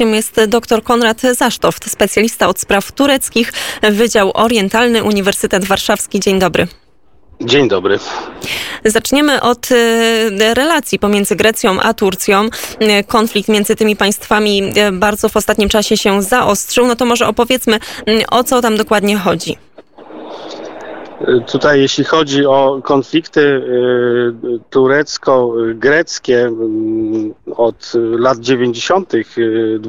jest dr Konrad Zasztoft, specjalista od spraw tureckich, Wydział Orientalny, Uniwersytet Warszawski. Dzień dobry. Dzień dobry. Zaczniemy od e, relacji pomiędzy Grecją a Turcją. E, konflikt między tymi państwami e, bardzo w ostatnim czasie się zaostrzył. No to może opowiedzmy, o co tam dokładnie chodzi. Tutaj jeśli chodzi o konflikty y, turecko-greckie mm, od lat 90.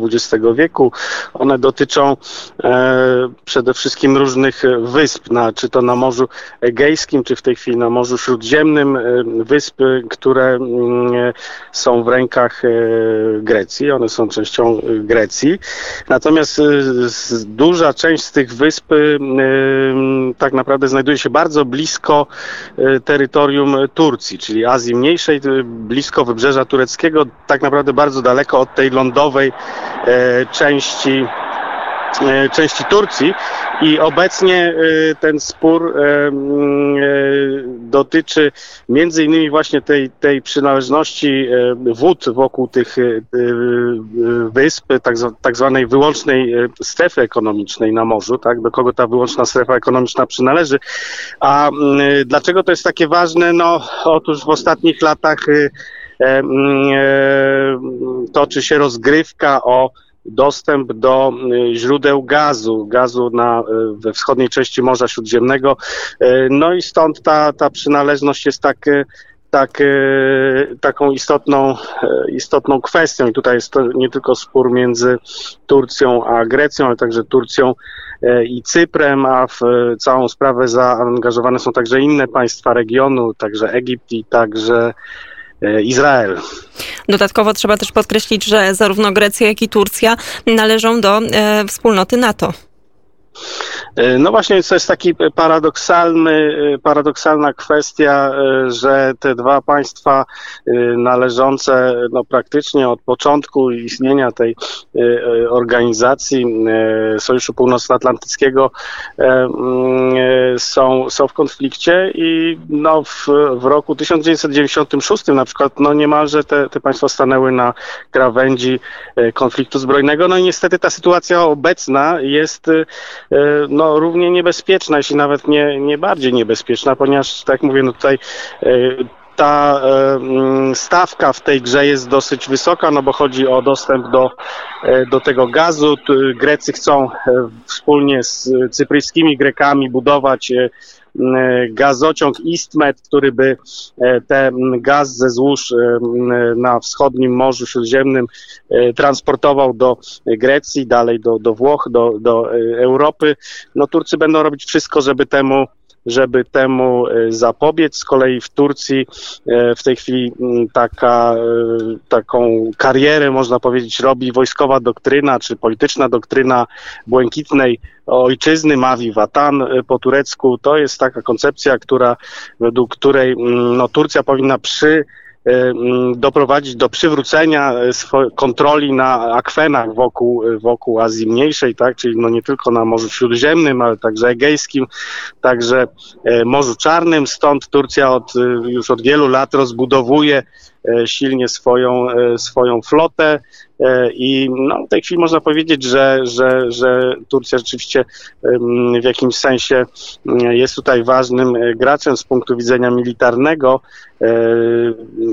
XX wieku, one dotyczą e, przede wszystkim różnych wysp, na, czy to na Morzu Egejskim, czy w tej chwili na Morzu Śródziemnym, e, wysp, które mm, są w rękach e, Grecji, one są częścią Grecji. Natomiast duża część z tych wysp tak naprawdę znajduje się się bardzo blisko e, terytorium Turcji, czyli Azji Mniejszej, blisko wybrzeża tureckiego, tak naprawdę bardzo daleko od tej lądowej e, części E, części Turcji i obecnie e, ten spór e, dotyczy między innymi właśnie tej, tej przynależności wód wokół tych wysp, tak, tak zwanej wyłącznej strefy ekonomicznej na morzu, tak, do kogo ta wyłączna strefa ekonomiczna przynależy. A dlaczego to jest takie ważne? No otóż w ostatnich latach toczy się rozgrywka o dostęp do y, źródeł gazu, gazu na, y, we wschodniej części Morza Śródziemnego. Y, no i stąd ta, ta przynależność jest tak, tak, taką istotną, istotną kwestią. I tutaj jest to nie tylko spór między Turcją a Grecją, ale także Turcją i Cyprem, a w całą sprawę zaangażowane są także inne państwa regionu, także Egipt i także Izrael. Dodatkowo trzeba też podkreślić, że zarówno Grecja, jak i Turcja należą do e, wspólnoty NATO. E, no właśnie, to jest taki paradoksalny, e, paradoksalna kwestia, e, że te dwa państwa należące no, praktycznie od początku istnienia tej organizacji Sojuszu Północnoatlantyckiego mm, są, są w konflikcie i no, w, w roku 1996 na przykład no, niemalże te, te państwa stanęły na krawędzi konfliktu zbrojnego. No i niestety ta sytuacja obecna jest no, równie niebezpieczna, jeśli nawet nie, nie bardziej niebezpieczna, ponieważ, tak mówię, no tutaj e, ta e, mm, stawka w tej grze jest dosyć wysoka, no bo chodzi o dostęp do, e, do tego gazu. Grecy chcą wspólnie z cypryjskimi Grekami budować gazociąg Istmet, który by ten gaz ze złóż na wschodnim Morzu Śródziemnym transportował do Grecji, dalej do, do Włoch, do, do Europy. No Turcy będą robić wszystko, żeby temu żeby temu e, zapobiec. Z kolei w Turcji e, w tej chwili taka, e, taką karierę, można powiedzieć, robi wojskowa doktryna, czy polityczna doktryna błękitnej ojczyzny, Mavi Vatan po turecku. To jest taka koncepcja, która, według której no, Turcja powinna przy Y, mm, doprowadzić do przywrócenia y, kontroli na akwenach wokół, y, wokół Azji Mniejszej, tak, czyli no nie tylko na Morzu Śródziemnym, ale także Egejskim, także Morzu Czarnym. Stąd Turcja od, już od wielu lat rozbudowuje silnie swoją, swoją flotę. I no, w tej chwili można powiedzieć, że, że, że Turcja rzeczywiście w jakimś sensie jest tutaj ważnym graczem z punktu widzenia militarnego, E,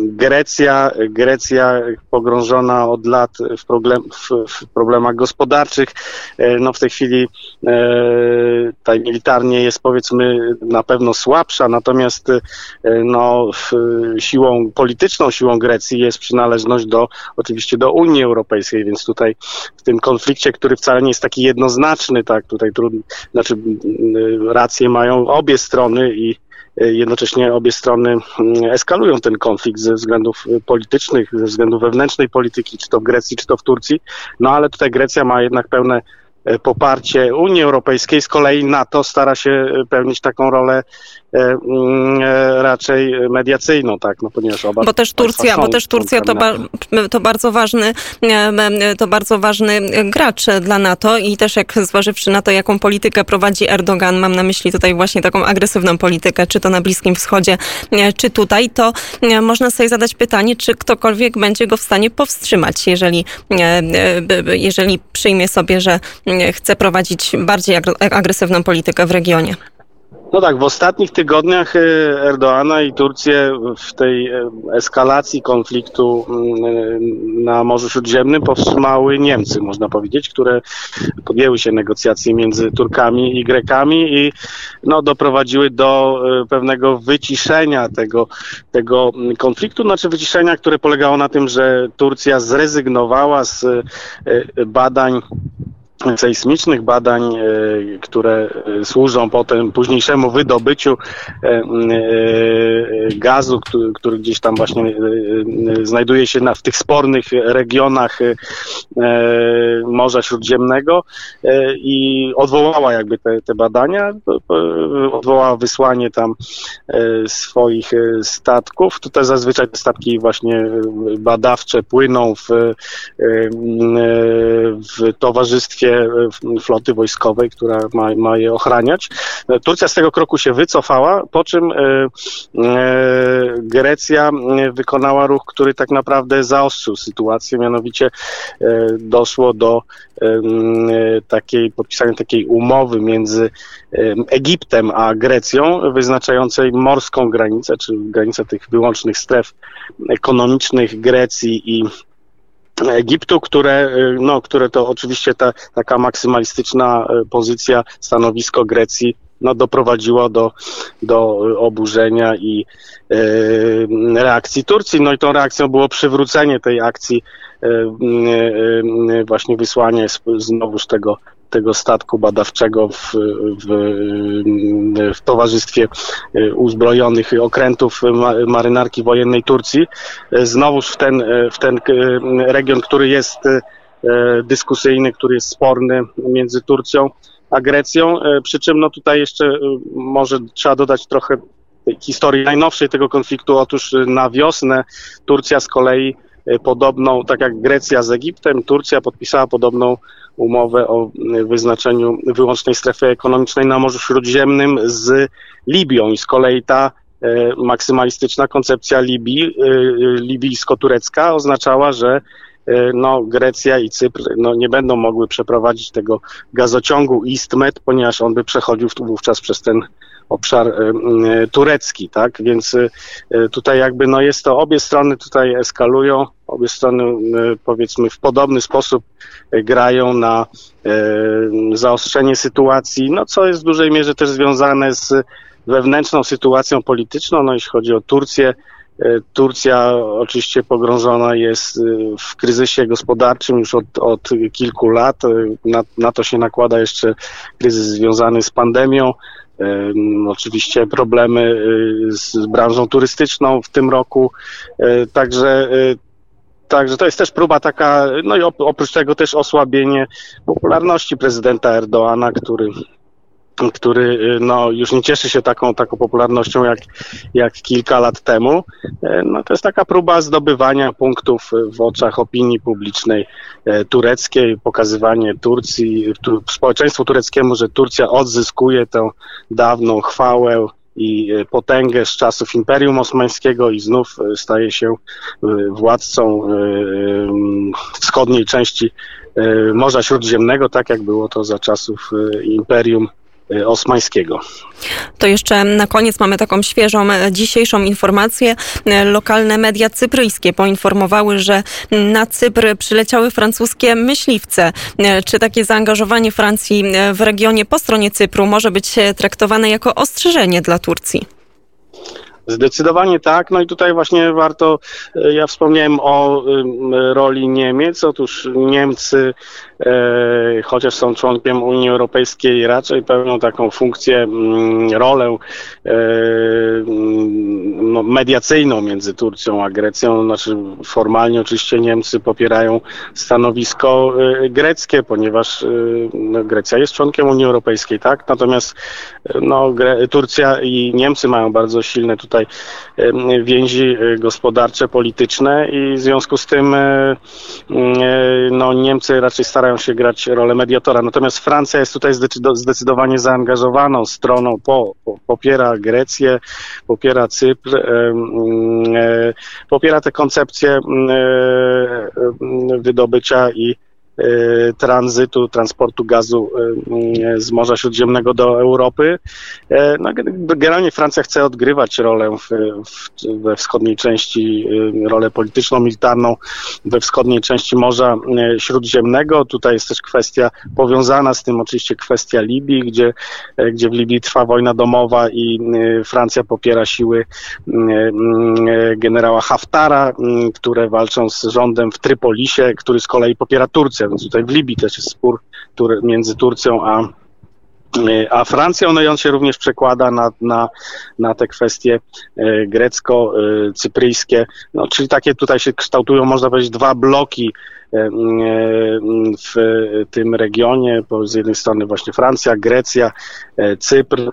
Grecja, Grecja pogrążona od lat w, problem, w, w problemach gospodarczych, e, no w tej chwili e, tutaj militarnie jest powiedzmy na pewno słabsza, natomiast no, siłą polityczną, siłą Grecji jest przynależność do oczywiście do Unii Europejskiej, więc tutaj w tym konflikcie, który wcale nie jest taki jednoznaczny, tak, tutaj trudno, znaczy racje mają obie strony i Jednocześnie obie strony mm, eskalują ten konflikt ze względów politycznych, ze względów wewnętrznej polityki, czy to w Grecji, czy to w Turcji. No ale tutaj Grecja ma jednak pełne e, poparcie Unii Europejskiej, z kolei NATO stara się e, pełnić taką rolę raczej mediacyjną, tak, no ponieważ oba Bo też Turcja, bo też Turcja to, ba, to bardzo ważny, to bardzo ważny gracz dla NATO i też jak zważywszy na to, jaką politykę prowadzi Erdogan, mam na myśli tutaj właśnie taką agresywną politykę, czy to na Bliskim Wschodzie, czy tutaj, to można sobie zadać pytanie, czy ktokolwiek będzie go w stanie powstrzymać, jeżeli, jeżeli przyjmie sobie, że chce prowadzić bardziej agresywną politykę w regionie. No tak, w ostatnich tygodniach y, Erdoana i Turcję w tej y, eskalacji konfliktu y, na Morzu Śródziemnym powstrzymały Niemcy, można powiedzieć, które podjęły się negocjacji między Turkami i Grekami i no, doprowadziły do pewnego wyciszenia tego, tego konfliktu, znaczy wyciszenia, które polegało na tym, że Turcja zrezygnowała z badań sejsmicznych badań, e, które e, służą potem późniejszemu wydobyciu e, gazu, który, gdzieś tam właśnie znajduje się na, w tych spornych regionach Morza Śródziemnego i odwołała jakby te, te badania, odwołała wysłanie tam swoich statków. Tutaj zazwyczaj te statki właśnie badawcze płyną w, w towarzystwie floty wojskowej, która ma, ma je ochraniać. Turcja z tego kroku się wycofała, po czym e, e, Grecja wykonała ruch, który tak naprawdę zaostrzył sytuację, mianowicie e, doszło do takiej, podpisania takiej umowy między Egiptem a Grecją, wyznaczającej morską granicę, czy granicę tych wyłącznych stref ekonomicznych Grecji i Egiptu, które, y, no, które to oczywiście ta taka maksymalistyczna y, pozycja, stanowisko Grecji no, doprowadziło do, do oburzenia i e, reakcji Turcji. No i tą reakcją było przywrócenie tej akcji, e, właśnie wysłanie znowuż tego tego statku badawczego w, w, w towarzystwie e, uzbrojonych okrętów marynarki wojennej Turcji. Znowuż w ten, w ten region, który jest dyskusyjny, który jest sporny między Turcją a Grecją. Przy czym no tutaj jeszcze może trzeba dodać trochę historii najnowszej tego konfliktu. Otóż na wiosnę Turcja z kolei podobną, tak jak Grecja z Egiptem, Turcja podpisała podobną umowę o wyznaczeniu wyłącznej strefy ekonomicznej na Morzu Śródziemnym z Libią. I z kolei ta e, maksymalistyczna koncepcja Libii, libijsko-turecka oznaczała, że no, Grecja i Cypr no, nie będą mogły przeprowadzić tego gazociągu Istmet, ponieważ on by przechodził wówczas przez ten obszar e, e, turecki, tak? Więc e, tutaj jakby no jest to, obie strony tutaj eskalują, obie strony powiedzmy w podobny sposób grają na zaostrzenie sytuacji, no co jest w dużej mierze też związane z wewnętrzną sytuacją polityczną, no jeśli chodzi o Turcję, Turcja oczywiście pogrążona jest w kryzysie gospodarczym już od, od kilku lat. Na, na, to się nakłada jeszcze kryzys związany z pandemią. Oczywiście problemy y, z branżą turystyczną w tym roku, e, także y, Także to jest też próba taka, no i oprócz tego też osłabienie popularności prezydenta Erdoana, który który y, no, już nie cieszy się taką, taką popularnością jak, jak kilka lat temu. E, no, to jest taka próba zdobywania punktów w oczach opinii publicznej e, tureckiej, pokazywanie Turcji, tu, społeczeństwu tureckiemu, że Turcja odzyskuje tę dawną chwałę i e, potęgę z czasów Imperium Osmańskiego i znów staje się władcą wschodniej części Morza Śródziemnego, tak jak było to za czasów Imperium osmańskiego. To jeszcze na koniec mamy taką świeżą e, dzisiejszą informację. E, lokalne media cypryjskie poinformowały, że na Cypr przyleciały francuskie myśliwce. E, czy takie zaangażowanie Francji w regionie po stronie Cypru może być traktowane jako ostrzeżenie dla Turcji? Zdecydowanie tak. No i tutaj właśnie warto, e, ja wspomniałem o roli Niemiec. Otóż Niemcy, e, chociaż są członkiem Unii Europejskiej, raczej pełnią taką funkcję, mm, rolę e, mm, no, mediacyjną między Turcją a Grecją. Znaczy formalnie oczywiście Niemcy popierają stanowisko greckie, ponieważ no, Grecja jest członkiem Unii Europejskiej, tak? Natomiast no, Turcja i Niemcy mają bardzo silne tutaj em, więzi e, gospodarcze, polityczne i w związku z tym e, e, no, Niemcy raczej starają się grać rolę mediatora. Natomiast Francja jest tutaj zdecydo- zdecydowanie zaangażowaną stroną, po, po, popiera Grecję, popiera Cypr, popiera te koncepcje wydobycia i tranzytu, transportu gazu e, z Morza Śródziemnego do Europy. E, No, gen- generalnie Francja chce odgrywać rolę w, w, we wschodniej części, e, rolę polityczną, militarną we wschodniej części Morza Śródziemnego. Tutaj jest też kwestia powiązana z tym oczywiście kwestia Libii, gdzie, gdzie w Libii trwa wojna domowa i Francja popiera siły generała Haftara, które walczą z rządem w Trypolisie, który z kolei popiera Turcję, więc tutaj w Libii też jest spór między Turcją a, e, a Francją, no i on się również przekłada na, na, na te kwestie e, grecko-cypryjskie, no, czyli takie tutaj się kształtują, można powiedzieć, dwa bloki e, e, w tym regionie, bo z jednej strony właśnie Francja, Grecja, e, Cypr, e,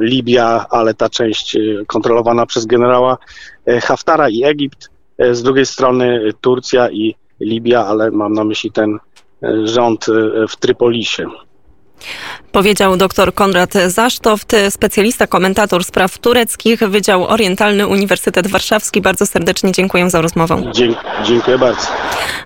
Libia, ale ta część e, kontrolowana przez generała e, Haftara i Egipt, e, z drugiej strony Turcja i Libia, ale mam na myśli ten e, rząd e, w Trypolisie. Powiedział dr Konrad Zasztoft, specjalista, komentator spraw tureckich, Wydział Orientalny Uniwersytet Warszawski. Bardzo serdecznie dziękuję za rozmowę. Dzie- dziękuję bardzo.